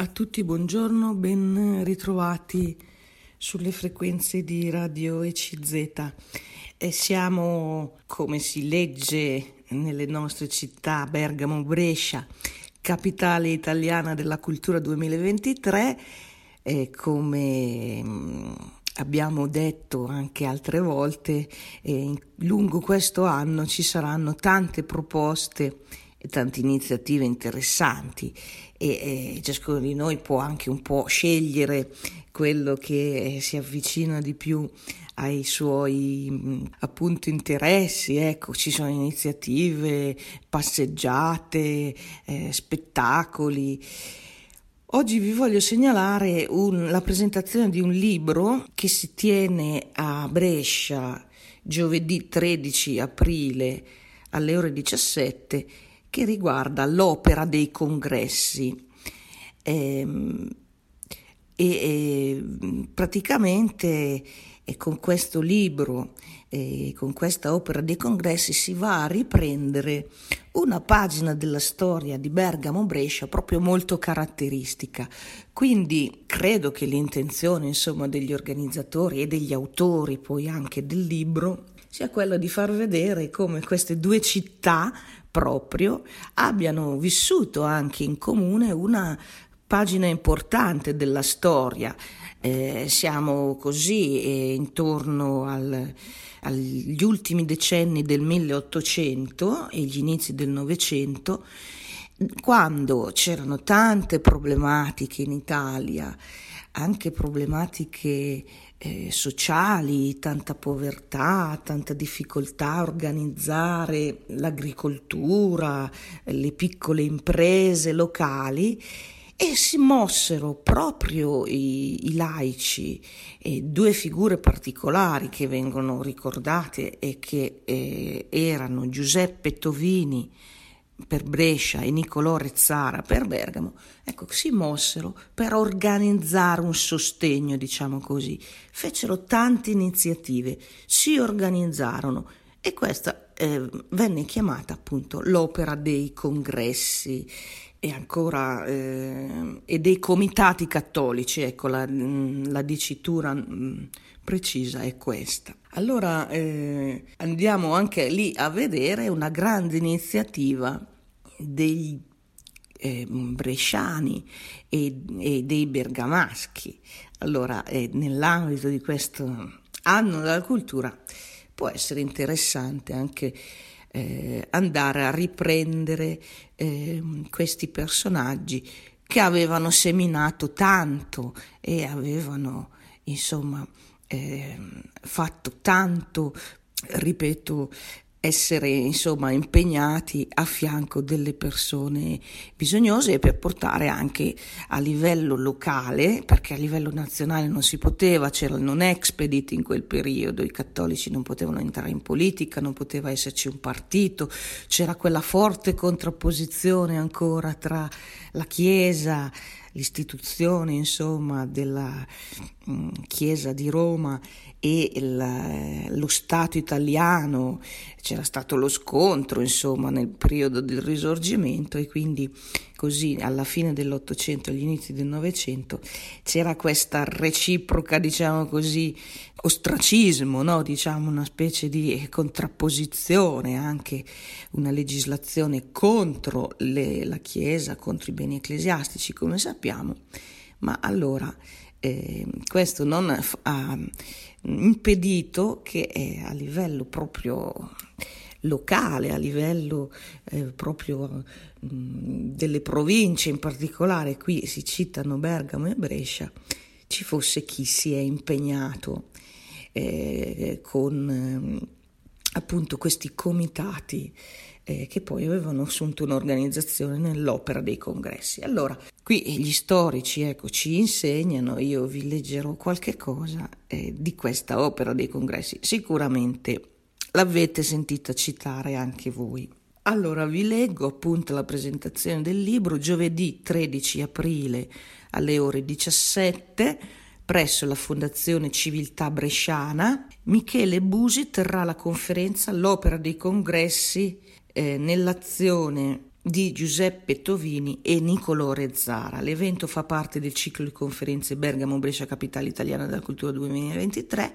A tutti buongiorno, ben ritrovati sulle frequenze di Radio ECZ. E siamo, come si legge nelle nostre città, Bergamo, Brescia, capitale italiana della cultura 2023, e come mm, abbiamo detto anche altre volte, eh, lungo questo anno ci saranno tante proposte tante iniziative interessanti e, e ciascuno di noi può anche un po' scegliere quello che si avvicina di più ai suoi appunto interessi, ecco, ci sono iniziative, passeggiate, eh, spettacoli. Oggi vi voglio segnalare un, la presentazione di un libro che si tiene a Brescia giovedì 13 aprile alle ore 17 che riguarda l'opera dei congressi. Ehm, e, e, praticamente con questo libro con questa opera dei congressi si va a riprendere una pagina della storia di Bergamo Brescia proprio molto caratteristica. Quindi credo che l'intenzione insomma degli organizzatori e degli autori poi anche del libro sia quella di far vedere come queste due città proprio abbiano vissuto anche in comune una pagina importante della storia. Eh, siamo così eh, intorno al, agli ultimi decenni del 1800 e gli inizi del Novecento, quando c'erano tante problematiche in Italia, anche problematiche eh, sociali, tanta povertà, tanta difficoltà a organizzare l'agricoltura, le piccole imprese locali e si mossero proprio i, i laici, e due figure particolari che vengono ricordate e che eh, erano Giuseppe Tovini, per Brescia e Nicolò Rezzara per Bergamo, ecco, si mossero per organizzare un sostegno, diciamo così. Fecero tante iniziative, si organizzarono e questa eh, venne chiamata appunto l'opera dei congressi e ancora eh, e dei comitati cattolici, ecco la, la dicitura mh, precisa è questa. Allora eh, andiamo anche lì a vedere una grande iniziativa dei eh, bresciani e, e, dei bergamaschi. Allora, eh, nell'ambito di questo anno della cultura può essere interessante anche eh, andare a riprendere ehm, questi personaggi che avevano seminato tanto e avevano insomma ehm, fatto tanto ripeto, essere insomma impegnati a fianco delle persone bisognose e per portare anche a livello locale, perché a livello nazionale non si poteva, c'era il non expedit in quel periodo, i cattolici non potevano entrare in politica, non poteva esserci un partito, c'era quella forte contrapposizione ancora tra la Chiesa, l'istituzione insomma della mh, mm, Chiesa di Roma e il, lo Stato italiano, c'era stato lo scontro insomma nel periodo del risorgimento e quindi così alla fine dell'Ottocento, agli inizi del Novecento c'era questa reciproca diciamo così ostracismo, no? diciamo una specie di contrapposizione, anche una legislazione contro le, la Chiesa, contro i beni ecclesiastici come sappiamo, ma allora eh, questo non ha impedito che a livello proprio locale, a livello eh, proprio mh, delle province, in particolare qui si citano Bergamo e Brescia, ci fosse chi si è impegnato eh, con eh, appunto questi comitati eh, che poi avevano assunto un'organizzazione nell'opera dei congressi. Allora, qui gli storici ecco, ci insegnano, io vi leggerò qualche cosa eh, di questa opera dei congressi, sicuramente l'avete sentita citare anche voi. Allora vi leggo appunto la presentazione del libro giovedì 13 aprile alle ore 17 presso la Fondazione Civiltà Bresciana. Michele Busi terrà la conferenza L'opera dei congressi eh, nell'azione di Giuseppe Tovini e Nicolò Rezzara. L'evento fa parte del ciclo di conferenze Bergamo Brescia Capitale Italiana della Cultura 2023,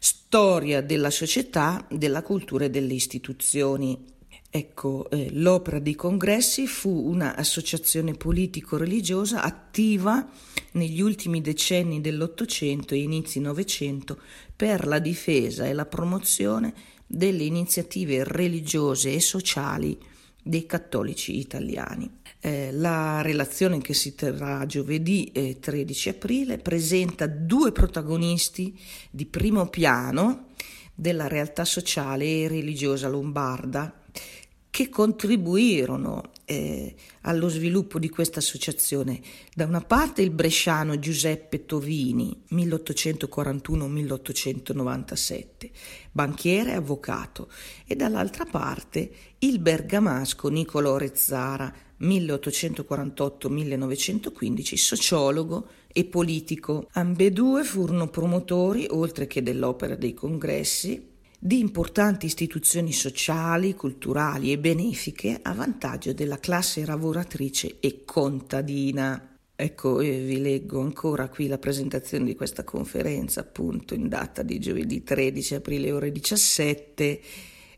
storia della società, della cultura e delle istituzioni. Ecco, eh, l'Opera dei Congressi fu un'associazione politico-religiosa attiva negli ultimi decenni dell'Ottocento e inizi Novecento per la difesa e la promozione delle iniziative religiose e sociali dei cattolici italiani. Eh, la relazione che si terrà giovedì eh, 13 aprile presenta due protagonisti di primo piano della realtà sociale e religiosa lombarda che contribuirono eh, allo sviluppo di questa associazione. Da una parte il bresciano Giuseppe Tovini, 1841-1897, banchiere e avvocato, e dall'altra parte il bergamasco Niccolò Rezzara, 1848-1915, sociologo e politico. Ambedue furono promotori, oltre che dell'opera dei congressi, di importanti istituzioni sociali, culturali e benefiche a vantaggio della classe lavoratrice e contadina. Ecco, vi leggo ancora qui la presentazione di questa conferenza, appunto in data di giovedì 13 aprile ore 17.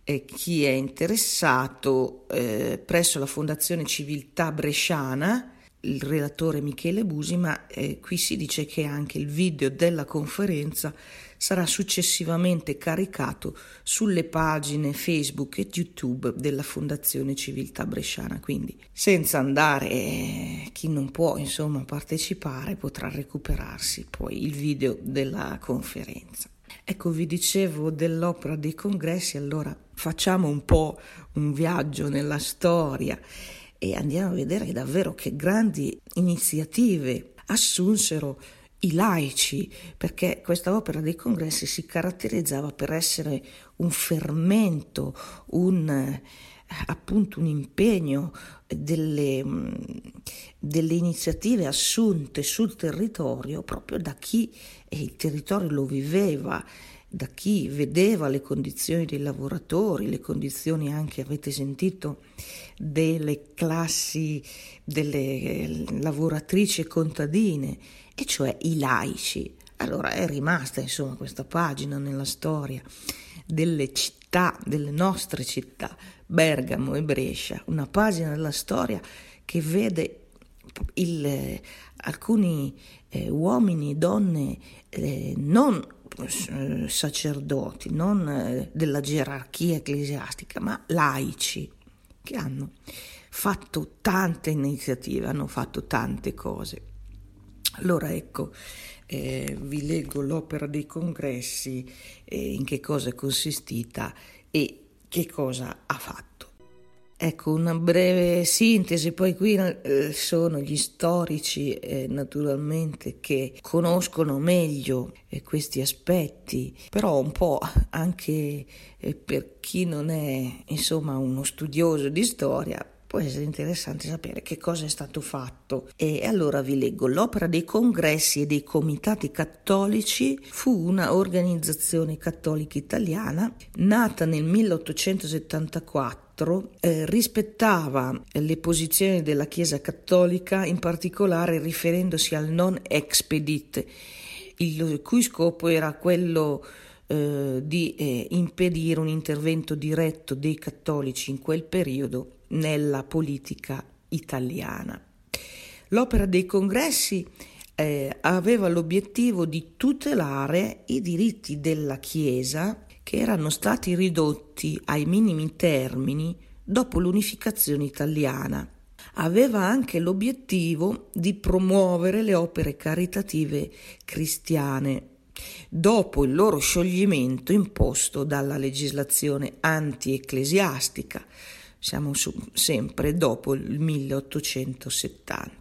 E chi è interessato eh, presso la Fondazione Civiltà Bresciana, il relatore Michele Busi, ma eh, qui si dice che anche il video della conferenza sarà successivamente caricato sulle pagine Facebook e YouTube della Fondazione Civiltà Bresciana, quindi senza andare, eh, chi non può insomma partecipare potrà recuperarsi poi il video della conferenza. Ecco, vi dicevo dell'opera dei congressi, allora facciamo un po' un viaggio nella storia e andiamo a vedere davvero che grandi iniziative assunsero i laici, perché questa opera dei congressi si caratterizzava per essere un fermento, un, appunto un impegno delle, delle, iniziative assunte sul territorio proprio da chi il territorio lo viveva, da chi vedeva le condizioni dei lavoratori, le condizioni anche, avete sentito, delle classi, delle lavoratrici e contadine e cioè i laici. Allora è rimasta insomma questa pagina nella storia delle città, delle nostre città, Bergamo e Brescia, una pagina della storia che vede il, alcuni eh, uomini e donne eh, non eh, sacerdoti, non eh, della gerarchia ecclesiastica, ma laici che hanno fatto tante iniziative, hanno fatto tante cose. Allora ecco, eh, vi leggo l'opera dei congressi, eh, in che cosa è consistita e che cosa ha fatto. Ecco, una breve sintesi, poi qui eh, sono gli storici eh, naturalmente che conoscono meglio eh, questi aspetti, però un po' anche eh, per chi non è insomma uno studioso di storia può essere interessante sapere che cosa è stato fatto. E allora vi leggo. L'opera dei congressi e dei comitati cattolici fu una organizzazione cattolica italiana nata nel 1874 eh, rispettava le posizioni della Chiesa cattolica, in particolare riferendosi al non expedit, il cui scopo era quello eh, di eh, impedire un intervento diretto dei cattolici in quel periodo nella politica italiana. L'opera dei congressi eh, aveva l'obiettivo di tutelare i diritti della Chiesa che erano stati ridotti ai minimi termini dopo l'unificazione italiana. Aveva anche l'obiettivo di promuovere le opere caritative cristiane dopo il loro scioglimento imposto dalla legislazione anti-ecclesiastica, siamo su, sempre dopo il 1870,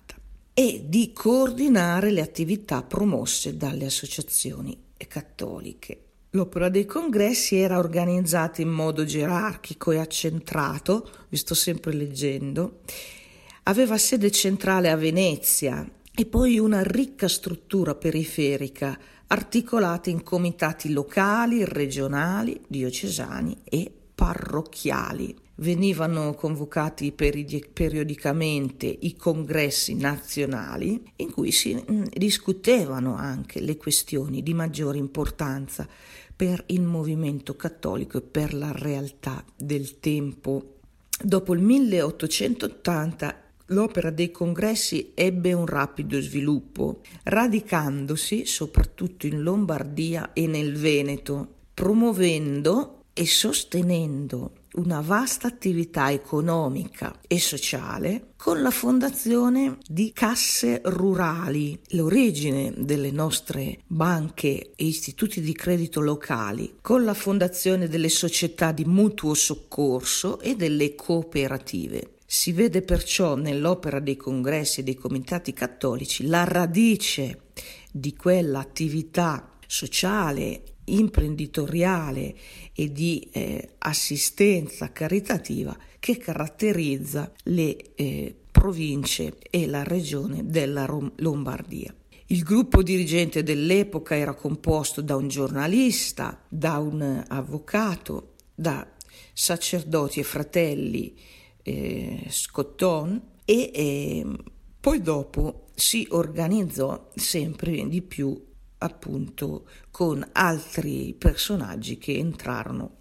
e di coordinare le attività promosse dalle associazioni cattoliche. L'opera dei congressi era organizzata in modo gerarchico e accentrato, vi sto sempre leggendo, aveva sede centrale a Venezia e poi una ricca struttura periferica articolata in comitati locali, regionali, diocesani e parrocchiali. Venivano convocati periodicamente i congressi nazionali in cui si mm, discutevano anche le questioni di maggiore importanza per il movimento cattolico e per la realtà del tempo. Dopo il 1880 l'opera dei congressi ebbe un rapido sviluppo, radicandosi soprattutto in Lombardia e nel Veneto, promuovendo e sostenendo una vasta attività economica e sociale con la fondazione di casse rurali, l'origine delle nostre banche e istituti di credito locali, con la fondazione delle società di mutuo soccorso e delle cooperative. Si vede perciò nell'opera dei congressi e dei comitati cattolici la radice di quell'attività sociale imprenditoriale e di eh, assistenza caritativa che caratterizza le eh, province e la regione della Rom- Lombardia. Il gruppo dirigente dell'epoca era composto da un giornalista, da un avvocato, da sacerdoti e fratelli eh, Scotton e eh, poi dopo si organizzò sempre di più appunto con altri personaggi che entrarono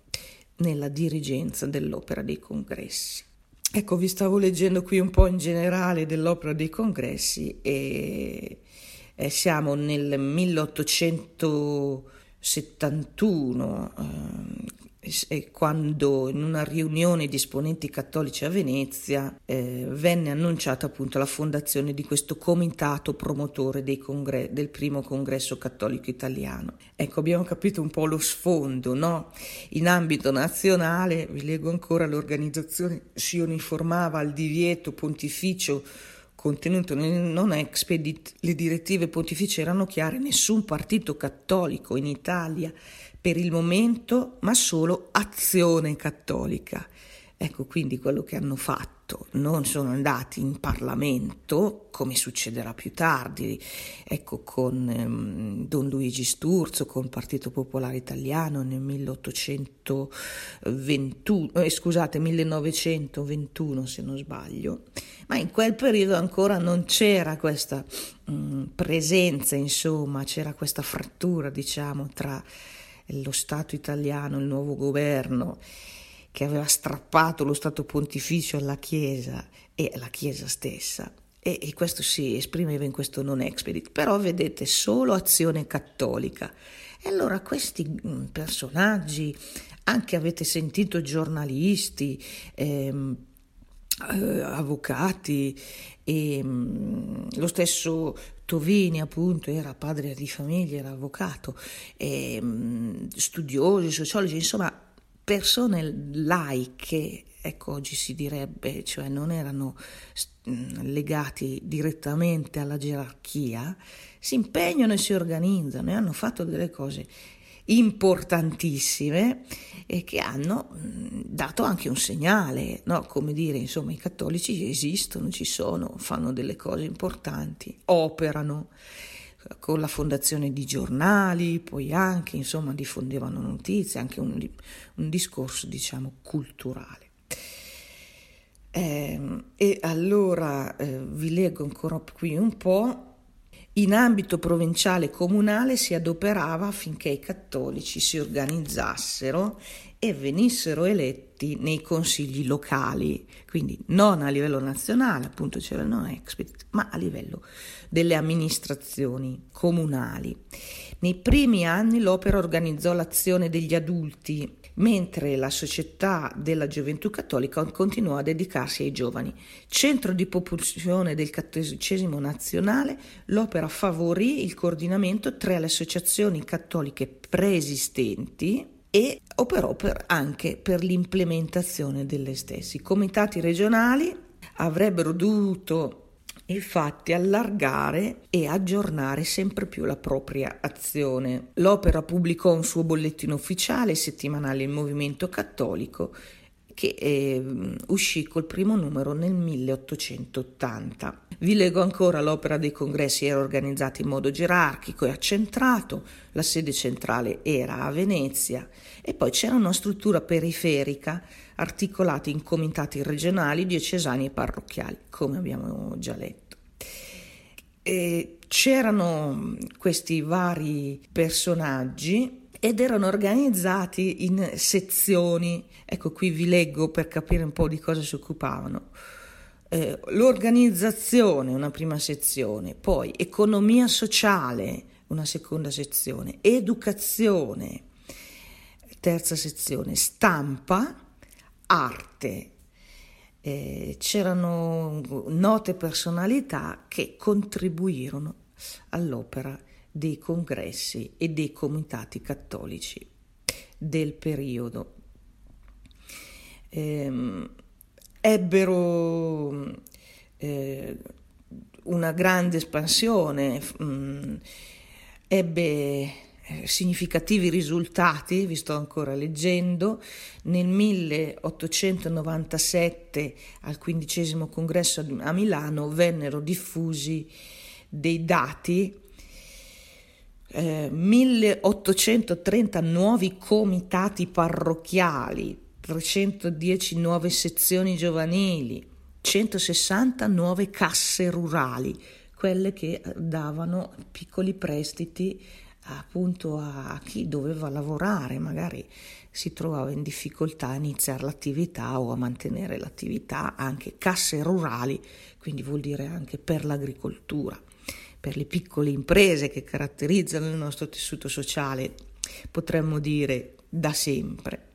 nella dirigenza dell'opera dei congressi. Ecco, vi stavo leggendo qui un po' in generale dell'opera dei congressi e, e siamo nel 1871, eh, quando in una riunione di esponenti cattolici a Venezia eh, venne annunciata appunto la fondazione di questo comitato promotore congre- del primo congresso cattolico italiano. Ecco, abbiamo capito un po' lo sfondo, no? In ambito nazionale, vi leggo ancora, l'organizzazione si uniformava al divieto pontificio contenuto nel non expedit, le direttive pontificie erano chiare, nessun partito cattolico in Italia per il momento, ma solo azione cattolica. Ecco quindi quello che hanno fatto, non sono andati in Parlamento, come succederà più tardi, ecco con ehm, Don Luigi Sturzo, con il Partito Popolare Italiano nel 1821, eh, scusate, 1921 se non sbaglio, ma in quel periodo ancora non c'era questa mh, mm, presenza, insomma, c'era questa frattura, diciamo, tra lo Stato italiano, il nuovo governo che aveva strappato lo Stato pontificio alla Chiesa e alla Chiesa stessa. E, e questo si esprimeva in questo non expedit, però vedete solo azione cattolica. E allora questi mm, personaggi, anche avete sentito giornalisti, ehm, eh, avvocati e mh, mm, lo stesso Tovini appunto era padre di famiglia, era avvocato, e, mm, studiosi, sociologi, insomma persone laiche, ecco oggi si direbbe, cioè non erano legati direttamente alla gerarchia, si impegnano e si organizzano e hanno fatto delle cose importantissime e che hanno dato anche un segnale, no? come dire, insomma, i cattolici esistono, ci sono, fanno delle cose importanti, operano con la fondazione di giornali, poi anche, insomma, diffondevano notizie, anche un, un discorso, diciamo, culturale. Eh, e allora eh, vi leggo ancora qui un po' In ambito provinciale e comunale si adoperava affinché i cattolici si organizzassero e venissero eletti nei consigli locali, quindi non a livello nazionale, appunto c'era il non expedit, ma a livello delle amministrazioni comunali. Nei primi anni l'opera organizzò l'azione degli adulti mentre la società della gioventù cattolica continuò a dedicarsi ai giovani. Centro di propulsione del cattolicesimo nazionale, l'opera favorì il coordinamento tra le associazioni cattoliche preesistenti e operò per, anche per l'implementazione delle stesse. I comitati regionali avrebbero dovuto infatti allargare e aggiornare sempre più la propria azione. L'opera pubblicò un suo bollettino ufficiale settimanale Il Movimento Cattolico che eh, uscì col primo numero nel 1880. Vi leggo ancora l'opera dei congressi era organizzata in modo gerarchico e accentrato, la sede centrale era a Venezia e poi c'era una struttura periferica articolata in comitati regionali, diocesani e parrocchiali, come abbiamo già letto. E c'erano questi vari personaggi ed erano organizzati in sezioni. Ecco, qui vi leggo per capire un po' di cosa si occupavano. Eh, l'organizzazione, una prima sezione, poi economia sociale, una seconda sezione, educazione, terza sezione, stampa, arte. Eh, c'erano note personalità che contribuirono all'opera dei congressi e dei comitati cattolici del periodo. Eh, ebbero eh, una grande espansione, mh, mm, ebbe eh, significativi risultati, vi sto ancora leggendo, nel 1897 al quindicesimo congresso a Milano vennero diffusi dei dati eh, 1830 nuovi comitati parrocchiali, 310 nuove sezioni giovanili, 160 nuove casse rurali, quelle che davano piccoli prestiti appunto a chi doveva lavorare, magari si trovava in difficoltà a iniziare l'attività o a mantenere l'attività, anche casse rurali, quindi vuol dire anche per l'agricoltura, per le piccole imprese che caratterizzano il nostro tessuto sociale, potremmo dire da sempre.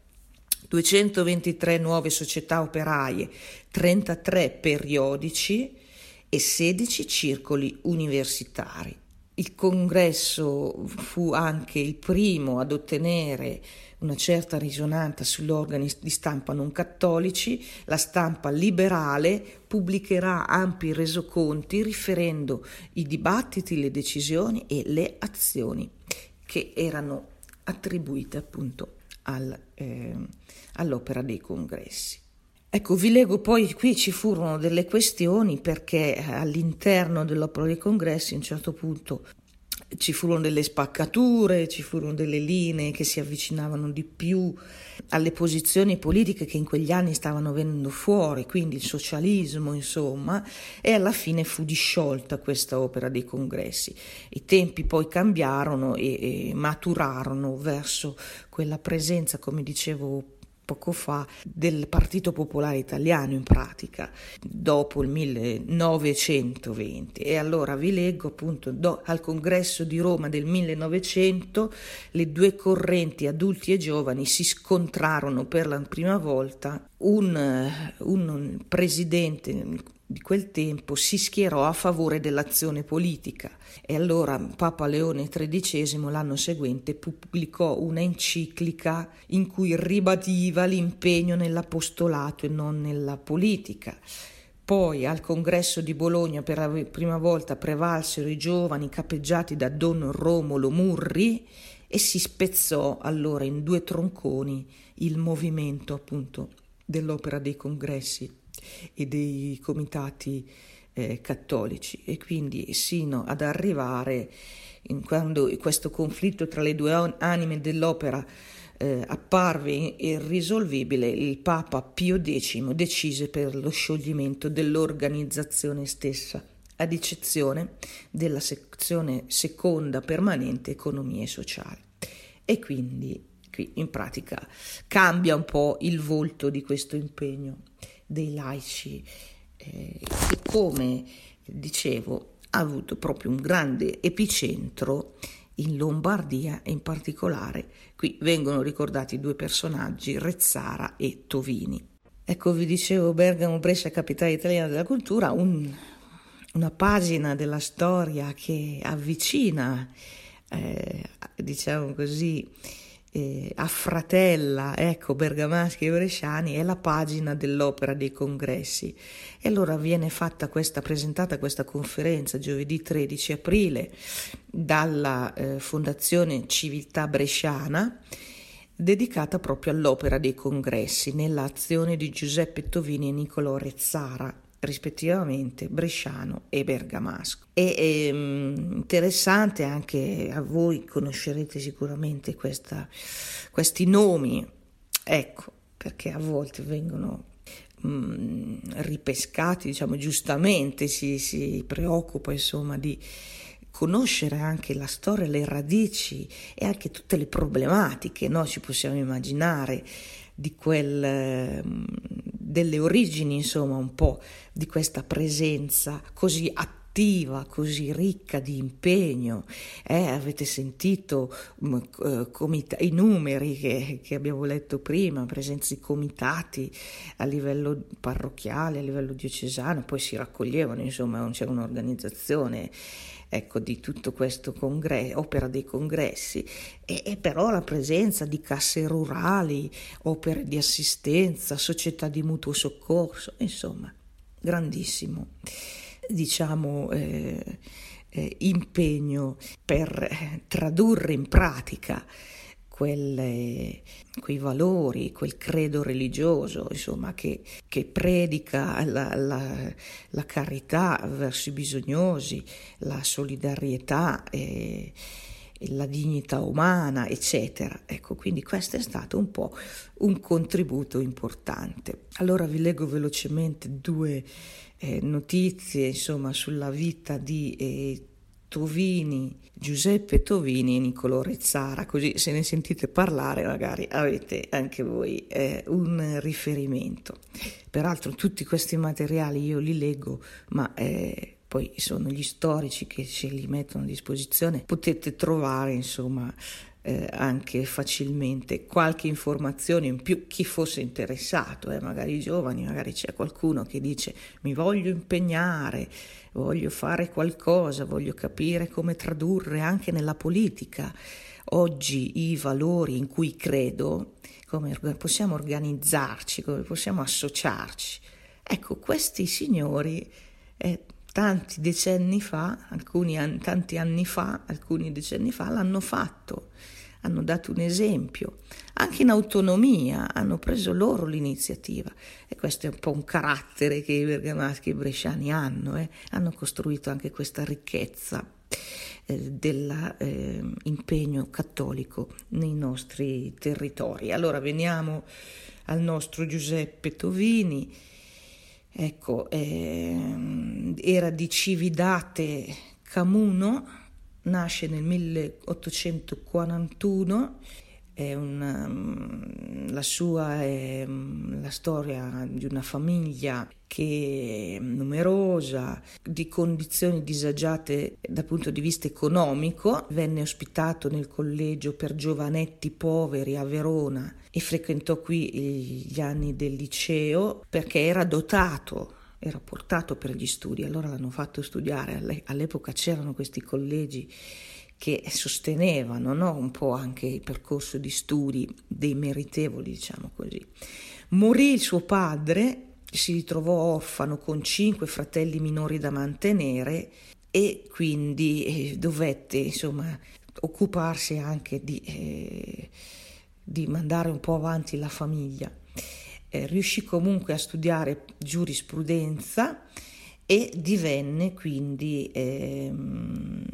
223 nuove società operaie, 33 periodici e 16 circoli universitari. Il congresso fu anche il primo ad ottenere una certa risonanza sugli organi di stampa non cattolici, la stampa liberale pubblicherà ampi resoconti riferendo i dibattiti, le decisioni e le azioni che erano attribuite appunto al, eh, all'opera dei congressi. Ecco, vi leggo poi qui ci furono delle questioni perché eh, all'interno dell'opera dei congressi a un certo punto ci furono delle spaccature, ci furono delle linee che si avvicinavano di più alle posizioni politiche che in quegli anni stavano venendo fuori, quindi il socialismo, insomma, e alla fine fu disciolta questa opera dei congressi. I tempi poi cambiarono e, e maturarono verso quella presenza, come dicevo poco fa del Partito Popolare Italiano in pratica dopo il 1920 e allora vi leggo appunto do, al congresso di Roma del 1900 le due correnti adulti e giovani si scontrarono per la prima volta un, un presidente di quel tempo si schierò a favore dell'azione politica e allora Papa Leone XIII l'anno seguente pubblicò una enciclica in cui ribadiva l'impegno nell'apostolato e non nella politica. Poi al congresso di Bologna per la prima volta prevalsero i giovani capeggiati da Don Romolo Murri e si spezzò allora in due tronconi il movimento appunto dell'opera dei congressi e dei comitati eh, cattolici e quindi sino ad arrivare quando questo conflitto tra le due anime dell'opera eh, apparve irrisolvibile, il Papa Pio X decise per lo scioglimento dell'organizzazione stessa, ad eccezione della sezione seconda permanente economia e sociale. E quindi qui in pratica cambia un po' il volto di questo impegno dei laici eh, che come dicevo ha avuto proprio un grande epicentro in Lombardia e in particolare qui vengono ricordati due personaggi, Rezzara e Tovini. Ecco, vi dicevo Bergamo, Brescia, capitale italiana della cultura, un, una pagina della storia che avvicina, eh, diciamo così, eh, affratella, ecco, bergamaschi e bresciani, è la pagina dell'opera dei congressi. E allora viene fatta questa, presentata questa conferenza giovedì 13 aprile dalla eh, Fondazione Civiltà Bresciana dedicata proprio all'opera dei congressi nell'azione di Giuseppe Tovini e Niccolò Rezzara, rispettivamente bresciano e bergamasco. È, è um, interessante anche a voi, conoscerete sicuramente questa, questi nomi, ecco, perché a volte vengono um, ripescati, diciamo giustamente, si, si preoccupa insomma di conoscere anche la storia, le radici e anche tutte le problematiche, no? ci possiamo immaginare di quel, ehm, delle origini, insomma, un po' di questa presenza così attiva, così ricca di impegno. Eh, avete sentito um, comita- i numeri che, che, abbiamo letto prima, presenza di comitati a livello parrocchiale, a livello diocesano, poi si raccoglievano, insomma, c'era un'organizzazione ecco, di tutto questo congresso, opera dei congressi, e, e, però la presenza di casse rurali, opere di assistenza, società di mutuo soccorso, insomma, grandissimo, diciamo, eh, eh, impegno per eh, tradurre in pratica quelle, quei valori, quel credo religioso, insomma, che, che predica la, la, la, carità verso i bisognosi, la solidarietà e, e la dignità umana, eccetera. Ecco, quindi questo è stato un po' un contributo importante. Allora vi leggo velocemente due eh, notizie, insomma, sulla vita di eh, Tovini, Giuseppe Tovini e Niccolò Rezzara, così se ne sentite parlare magari avete anche voi eh, un riferimento. Peraltro tutti questi materiali io li leggo, ma eh, poi sono gli storici che ce li mettono a disposizione, potete trovare insomma eh, anche facilmente qualche informazione in più, chi fosse interessato, eh, magari i giovani, magari c'è qualcuno che dice mi voglio impegnare, voglio fare qualcosa, voglio capire come tradurre anche nella politica oggi i valori in cui credo, come possiamo organizzarci, come possiamo associarci. Ecco, questi signori eh, tanti decenni fa, alcuni tanti anni fa, alcuni decenni fa, l'hanno fatto hanno dato un esempio, anche in autonomia hanno preso loro l'iniziativa e questo è un po' un carattere che i bergamaschi e i bresciani hanno, eh? hanno costruito anche questa ricchezza eh, dell'impegno eh, cattolico nei nostri territori. Allora veniamo al nostro Giuseppe Tovini, ecco, eh, era di Cividate Camuno, nasce nel 1841, una, mm, la sua è mm, la storia di una famiglia che è numerosa, di condizioni disagiate dal punto di vista economico, venne ospitato nel collegio per giovanetti poveri a Verona e frequentò qui gli anni del liceo perché era dotato era portato per gli studi, allora l'hanno fatto studiare, all'epoca c'erano questi collegi che sostenevano no? un po' anche il percorso di studi dei meritevoli, diciamo così. Morì il suo padre, si ritrovò orfano con cinque fratelli minori da mantenere e quindi eh, dovette insomma occuparsi anche di, eh, di mandare un po' avanti la famiglia eh, riuscì comunque a studiare giurisprudenza e divenne quindi ehm,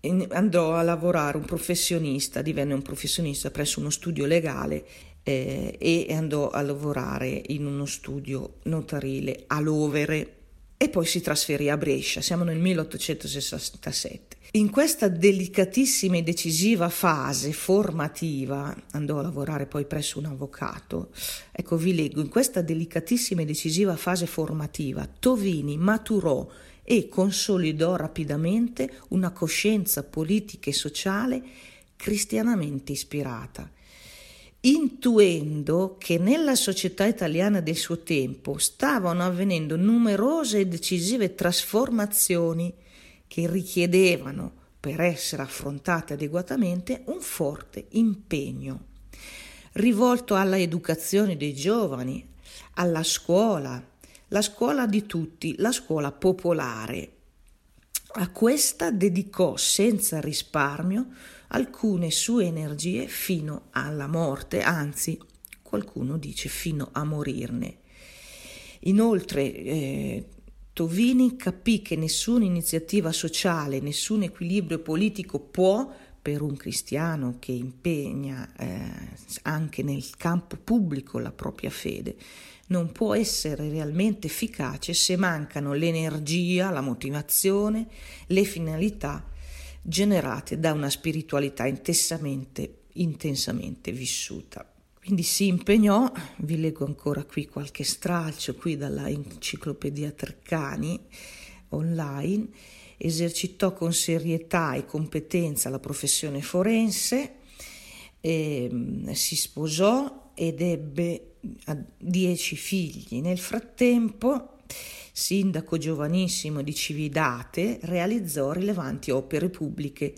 andò a lavorare un professionista, divenne un professionista presso uno studio legale eh, e andò a lavorare in uno studio notarile a Lovere. E poi si trasferì a Brescia, siamo nel 1867. In questa delicatissima e decisiva fase formativa, andò a lavorare poi presso un avvocato, ecco vi leggo, in questa delicatissima e decisiva fase formativa Tovini maturò e consolidò rapidamente una coscienza politica e sociale cristianamente ispirata, intuendo che nella società italiana del suo tempo stavano avvenendo numerose e decisive trasformazioni che richiedevano, per essere affrontate adeguatamente, un forte impegno rivolto alla educazione dei giovani, alla scuola, la scuola di tutti, la scuola popolare. A questa dedicò senza risparmio alcune sue energie fino alla morte, anzi qualcuno dice fino a morirne. Inoltre eh, Tovini capì che nessuna iniziativa sociale, nessun equilibrio politico può, per un cristiano che impegna eh, anche nel campo pubblico la propria fede, non può essere realmente efficace se mancano l'energia, la motivazione, le finalità generate da una spiritualità intensamente, intensamente vissuta. Quindi si impegnò, vi leggo ancora qui qualche stralcio qui dalla enciclopedia Treccani online, esercitò con serietà e competenza la professione forense, e, mm, si sposò ed ebbe dieci figli. Nel frattempo, sindaco giovanissimo di Cividate, realizzò rilevanti opere pubbliche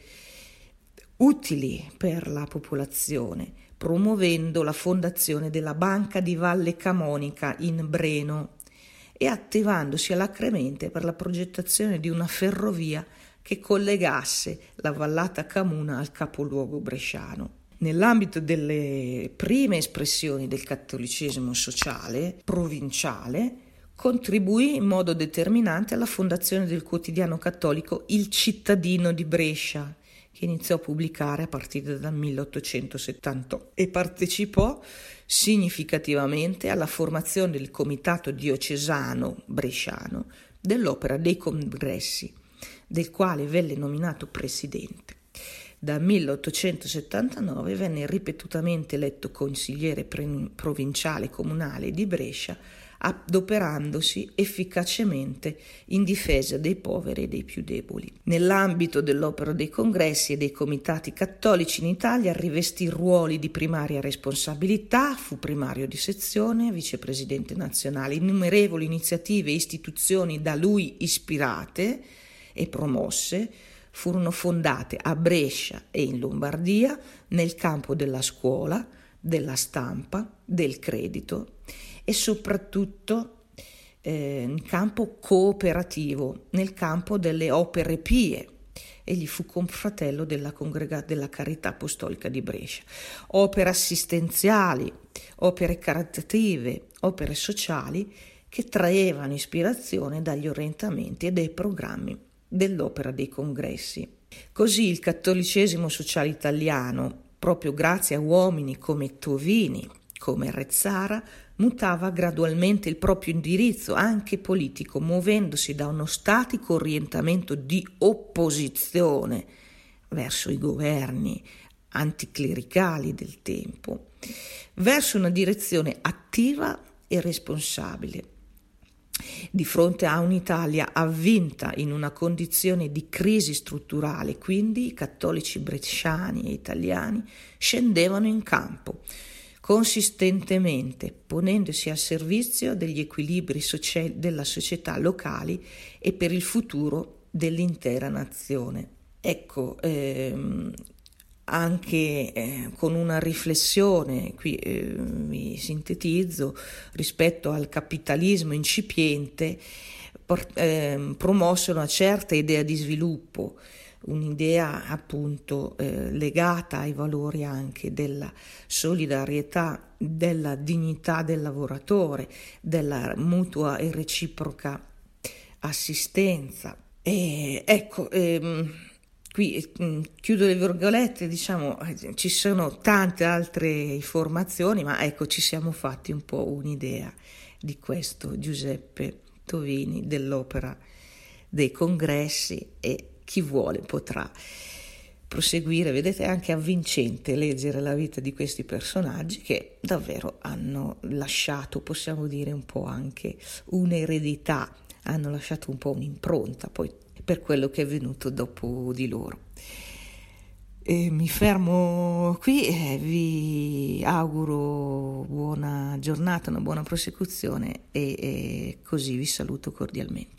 utili per la popolazione, promuovendo la fondazione della Banca di Valle Camonica in Breno e attivandosi alacremente per la progettazione di una ferrovia che collegasse la vallata Camuna al capoluogo bresciano. Nell'ambito delle prime espressioni del cattolicesimo sociale provinciale, contribuì in modo determinante alla fondazione del quotidiano cattolico Il Cittadino di Brescia, che iniziò a pubblicare a partire dal 1878 e partecipò significativamente alla formazione del Comitato diocesano bresciano dell'Opera dei Congressi, del quale venne nominato presidente. Dal 1879 venne ripetutamente eletto consigliere provinciale comunale di Brescia adoperandosi efficacemente in difesa dei poveri e dei più deboli. Nell'ambito dell'opera dei congressi e dei comitati cattolici in Italia rivestì ruoli di primaria responsabilità, fu primario di sezione, vicepresidente nazionale, innumerevoli iniziative e istituzioni da lui ispirate e promosse furono fondate a Brescia e in Lombardia nel campo della scuola, della stampa, del credito e soprattutto eh, in campo cooperativo, nel campo delle opere pie. Egli fu confratello della, Congrega- della Carità Apostolica di Brescia. Opere assistenziali, opere caritative, opere sociali che traevano ispirazione dagli orientamenti e dai programmi dell'opera dei congressi. Così il cattolicesimo sociale italiano, proprio grazie a uomini come Tovini, come Rezzara, mutava gradualmente il proprio indirizzo, anche politico, muovendosi da uno statico orientamento di opposizione verso i governi anticlericali del tempo, verso una direzione attiva e responsabile. Di fronte a un'Italia avvinta in una condizione di crisi strutturale, quindi i cattolici bresciani e italiani scendevano in campo consistentemente, ponendosi al servizio degli equilibri social- della società locali e per il futuro dell'intera nazione. Ecco, ehm, anche eh, con una riflessione, qui eh, mi sintetizzo, rispetto al capitalismo incipiente, por- eh, promosse una certa idea di sviluppo un'idea appunto eh, legata ai valori anche della solidarietà, della dignità del lavoratore, della mutua e reciproca assistenza. E ecco, ehm, qui mm, chiudo le virgolette, diciamo, ci sono tante altre informazioni, ma ecco, ci siamo fatti un po' un'idea di questo Giuseppe Tovini dell'opera dei congressi e chi vuole potrà proseguire, vedete, è anche avvincente leggere la vita di questi personaggi che davvero hanno lasciato, possiamo dire, un po' anche un'eredità, hanno lasciato un po' un'impronta. Poi per quello che è venuto dopo di loro. E mi fermo qui e vi auguro buona giornata, una buona prosecuzione e, e così vi saluto cordialmente.